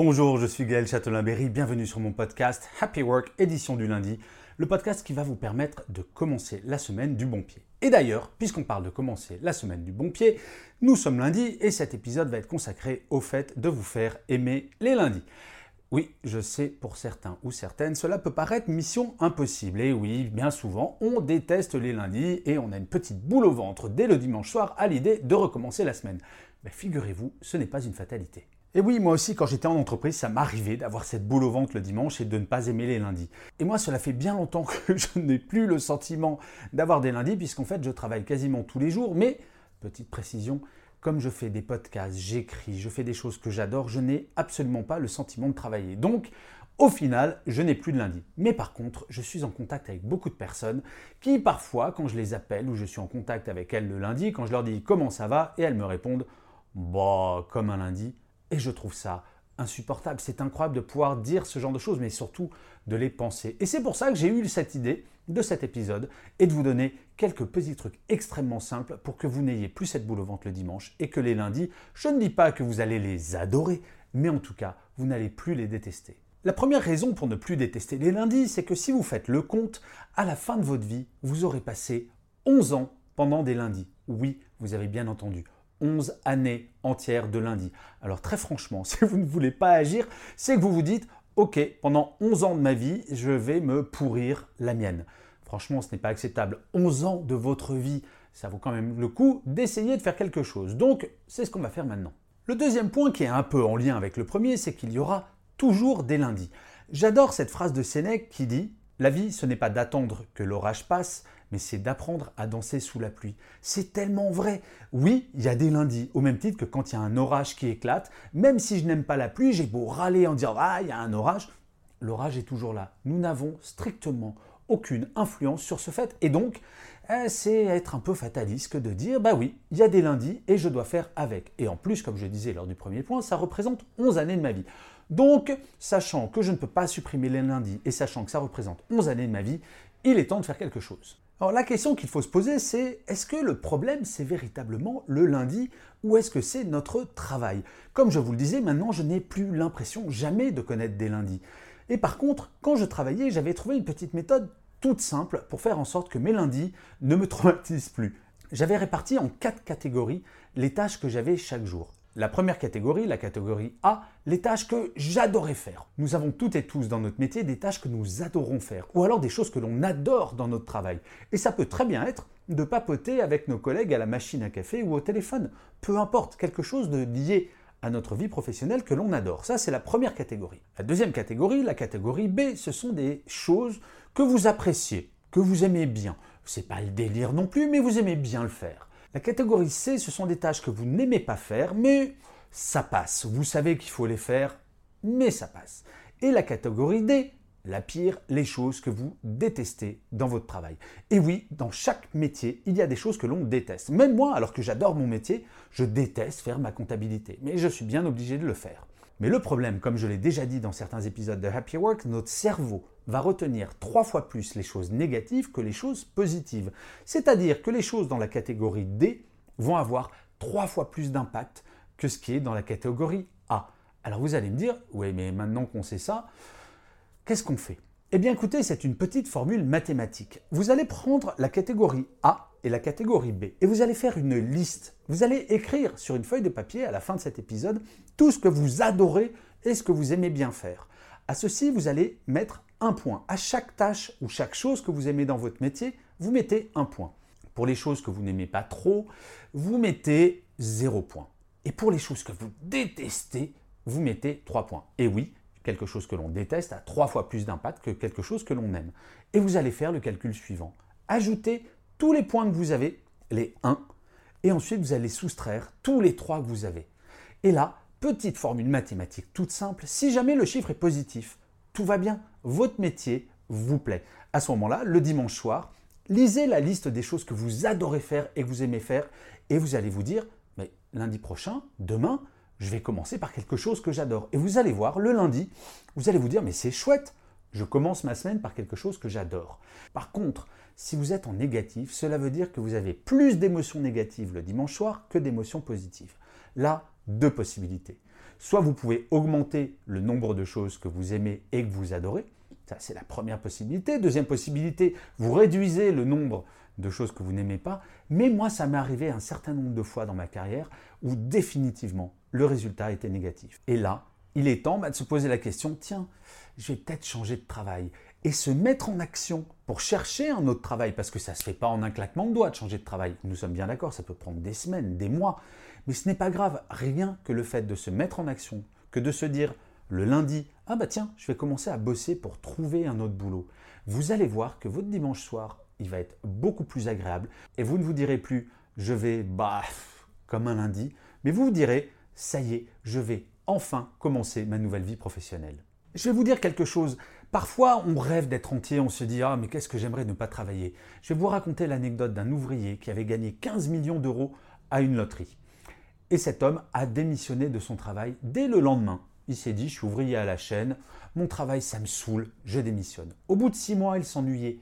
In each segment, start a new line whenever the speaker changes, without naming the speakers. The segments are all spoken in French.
Bonjour, je suis Gaël Châtelain-Berry, bienvenue sur mon podcast Happy Work, édition du lundi, le podcast qui va vous permettre de commencer la semaine du bon pied. Et d'ailleurs, puisqu'on parle de commencer la semaine du bon pied, nous sommes lundi et cet épisode va être consacré au fait de vous faire aimer les lundis. Oui, je sais pour certains ou certaines, cela peut paraître mission impossible. Et oui, bien souvent, on déteste les lundis et on a une petite boule au ventre dès le dimanche soir à l'idée de recommencer la semaine. Mais figurez-vous, ce n'est pas une fatalité. Et oui, moi aussi, quand j'étais en entreprise, ça m'arrivait d'avoir cette boule au ventre le dimanche et de ne pas aimer les lundis. Et moi, cela fait bien longtemps que je n'ai plus le sentiment d'avoir des lundis, puisqu'en fait, je travaille quasiment tous les jours. Mais, petite précision, comme je fais des podcasts, j'écris, je fais des choses que j'adore, je n'ai absolument pas le sentiment de travailler. Donc, au final, je n'ai plus de lundi. Mais par contre, je suis en contact avec beaucoup de personnes qui, parfois, quand je les appelle ou je suis en contact avec elles le lundi, quand je leur dis comment ça va, et elles me répondent bah, comme un lundi et je trouve ça insupportable. C'est incroyable de pouvoir dire ce genre de choses, mais surtout de les penser. Et c'est pour ça que j'ai eu cette idée de cet épisode et de vous donner quelques petits trucs extrêmement simples pour que vous n'ayez plus cette boule au ventre le dimanche et que les lundis, je ne dis pas que vous allez les adorer, mais en tout cas, vous n'allez plus les détester. La première raison pour ne plus détester les lundis, c'est que si vous faites le compte, à la fin de votre vie, vous aurez passé 11 ans pendant des lundis. Oui, vous avez bien entendu, 11 années entières de lundi. Alors très franchement, si vous ne voulez pas agir, c'est que vous vous dites, ok, pendant 11 ans de ma vie, je vais me pourrir la mienne. Franchement, ce n'est pas acceptable. 11 ans de votre vie, ça vaut quand même le coup d'essayer de faire quelque chose. Donc, c'est ce qu'on va faire maintenant. Le deuxième point qui est un peu en lien avec le premier, c'est qu'il y aura toujours des lundis. J'adore cette phrase de Sénèque qui dit La vie, ce n'est pas d'attendre que l'orage passe, mais c'est d'apprendre à danser sous la pluie. C'est tellement vrai. Oui, il y a des lundis, au même titre que quand il y a un orage qui éclate, même si je n'aime pas la pluie, j'ai beau râler en disant Ah, il y a un orage, l'orage est toujours là. Nous n'avons strictement aucune influence sur ce fait. Et donc, eh, c'est être un peu fataliste que de dire Bah oui, il y a des lundis et je dois faire avec. Et en plus, comme je disais lors du premier point, ça représente 11 années de ma vie. Donc, sachant que je ne peux pas supprimer les lundis et sachant que ça représente 11 années de ma vie, il est temps de faire quelque chose. Alors la question qu'il faut se poser, c'est est-ce que le problème, c'est véritablement le lundi ou est-ce que c'est notre travail? Comme je vous le disais, maintenant, je n'ai plus l'impression jamais de connaître des lundis. Et par contre, quand je travaillais, j'avais trouvé une petite méthode toute simple pour faire en sorte que mes lundis ne me traumatisent plus. J'avais réparti en quatre catégories les tâches que j'avais chaque jour. La première catégorie, la catégorie A, les tâches que j'adorais faire. Nous avons toutes et tous dans notre métier des tâches que nous adorons faire, ou alors des choses que l'on adore dans notre travail. Et ça peut très bien être de papoter avec nos collègues à la machine à café ou au téléphone. Peu importe, quelque chose de lié à notre vie professionnelle que l'on adore. Ça, c'est la première catégorie. La deuxième catégorie, la catégorie B, ce sont des choses que vous appréciez, que vous aimez bien. C'est pas le délire non plus, mais vous aimez bien le faire. La catégorie C, ce sont des tâches que vous n'aimez pas faire, mais ça passe. Vous savez qu'il faut les faire, mais ça passe. Et la catégorie D, la pire, les choses que vous détestez dans votre travail. Et oui, dans chaque métier, il y a des choses que l'on déteste. Même moi, alors que j'adore mon métier, je déteste faire ma comptabilité, mais je suis bien obligé de le faire. Mais le problème, comme je l'ai déjà dit dans certains épisodes de Happy Work, notre cerveau va retenir trois fois plus les choses négatives que les choses positives. C'est-à-dire que les choses dans la catégorie D vont avoir trois fois plus d'impact que ce qui est dans la catégorie A. Alors vous allez me dire, oui mais maintenant qu'on sait ça, qu'est-ce qu'on fait? Eh bien écoutez, c'est une petite formule mathématique. Vous allez prendre la catégorie A et la catégorie B. Et vous allez faire une liste. Vous allez écrire sur une feuille de papier à la fin de cet épisode tout ce que vous adorez et ce que vous aimez bien faire. À ceci, vous allez mettre un point. À chaque tâche ou chaque chose que vous aimez dans votre métier, vous mettez un point. Pour les choses que vous n'aimez pas trop, vous mettez zéro point. Et pour les choses que vous détestez, vous mettez trois points. Et oui, quelque chose que l'on déteste a trois fois plus d'impact que quelque chose que l'on aime. et vous allez faire le calcul suivant. Ajoutez tous les points que vous avez, les 1, et ensuite vous allez soustraire tous les 3 que vous avez. Et là, petite formule mathématique toute simple, si jamais le chiffre est positif, tout va bien, votre métier vous plaît. À ce moment-là, le dimanche soir, lisez la liste des choses que vous adorez faire et que vous aimez faire, et vous allez vous dire, mais lundi prochain, demain, je vais commencer par quelque chose que j'adore. Et vous allez voir, le lundi, vous allez vous dire, mais c'est chouette, je commence ma semaine par quelque chose que j'adore. Par contre, si vous êtes en négatif, cela veut dire que vous avez plus d'émotions négatives le dimanche soir que d'émotions positives. Là, deux possibilités. Soit vous pouvez augmenter le nombre de choses que vous aimez et que vous adorez. Ça, c'est la première possibilité. Deuxième possibilité, vous réduisez le nombre de choses que vous n'aimez pas. Mais moi, ça m'est arrivé un certain nombre de fois dans ma carrière où définitivement le résultat était négatif. Et là, il est temps bah, de se poser la question, tiens, je vais peut-être changer de travail et se mettre en action pour chercher un autre travail, parce que ça ne se fait pas en un claquement de doigts de changer de travail. Nous sommes bien d'accord, ça peut prendre des semaines, des mois, mais ce n'est pas grave, rien que le fait de se mettre en action, que de se dire le lundi, ah bah tiens, je vais commencer à bosser pour trouver un autre boulot. Vous allez voir que votre dimanche soir, il va être beaucoup plus agréable, et vous ne vous direz plus, je vais, bah, comme un lundi, mais vous vous direz, ça y est, je vais enfin commencer ma nouvelle vie professionnelle. Je vais vous dire quelque chose. Parfois, on rêve d'être entier, on se dit Ah, mais qu'est-ce que j'aimerais ne pas travailler? Je vais vous raconter l'anecdote d'un ouvrier qui avait gagné 15 millions d'euros à une loterie. Et cet homme a démissionné de son travail dès le lendemain. Il s'est dit Je suis ouvrier à la chaîne, mon travail, ça me saoule, je démissionne. Au bout de six mois, il s'ennuyait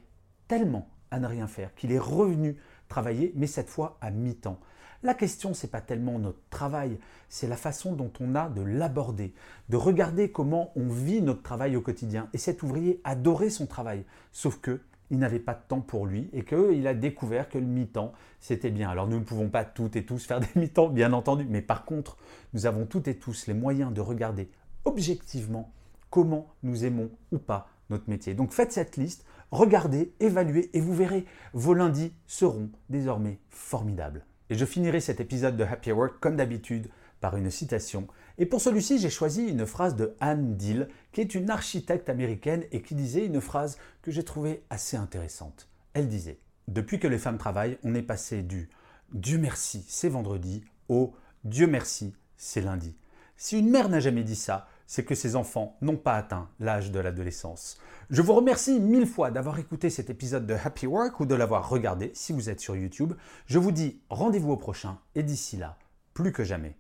tellement à ne rien faire qu'il est revenu travailler, mais cette fois à mi-temps. La question, c'est pas tellement notre travail, c'est la façon dont on a de l'aborder, de regarder comment on vit notre travail au quotidien. Et cet ouvrier adorait son travail, sauf que il n'avait pas de temps pour lui et qu'il a découvert que le mi-temps, c'était bien. Alors nous ne pouvons pas toutes et tous faire des mi-temps, bien entendu, mais par contre, nous avons toutes et tous les moyens de regarder objectivement comment nous aimons ou pas notre métier. Donc faites cette liste, regardez, évaluez et vous verrez, vos lundis seront désormais formidables. Et je finirai cet épisode de Happy Work comme d'habitude par une citation. Et pour celui-ci, j'ai choisi une phrase de Anne Dill, qui est une architecte américaine et qui disait une phrase que j'ai trouvée assez intéressante. Elle disait Depuis que les femmes travaillent, on est passé du Dieu merci, c'est vendredi au Dieu merci, c'est lundi. Si une mère n'a jamais dit ça, c'est que ses enfants n'ont pas atteint l'âge de l'adolescence. Je vous remercie mille fois d'avoir écouté cet épisode de Happy Work ou de l'avoir regardé si vous êtes sur YouTube. Je vous dis rendez-vous au prochain et d'ici là, plus que jamais,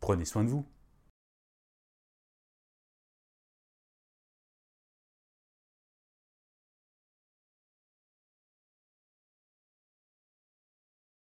prenez soin de vous.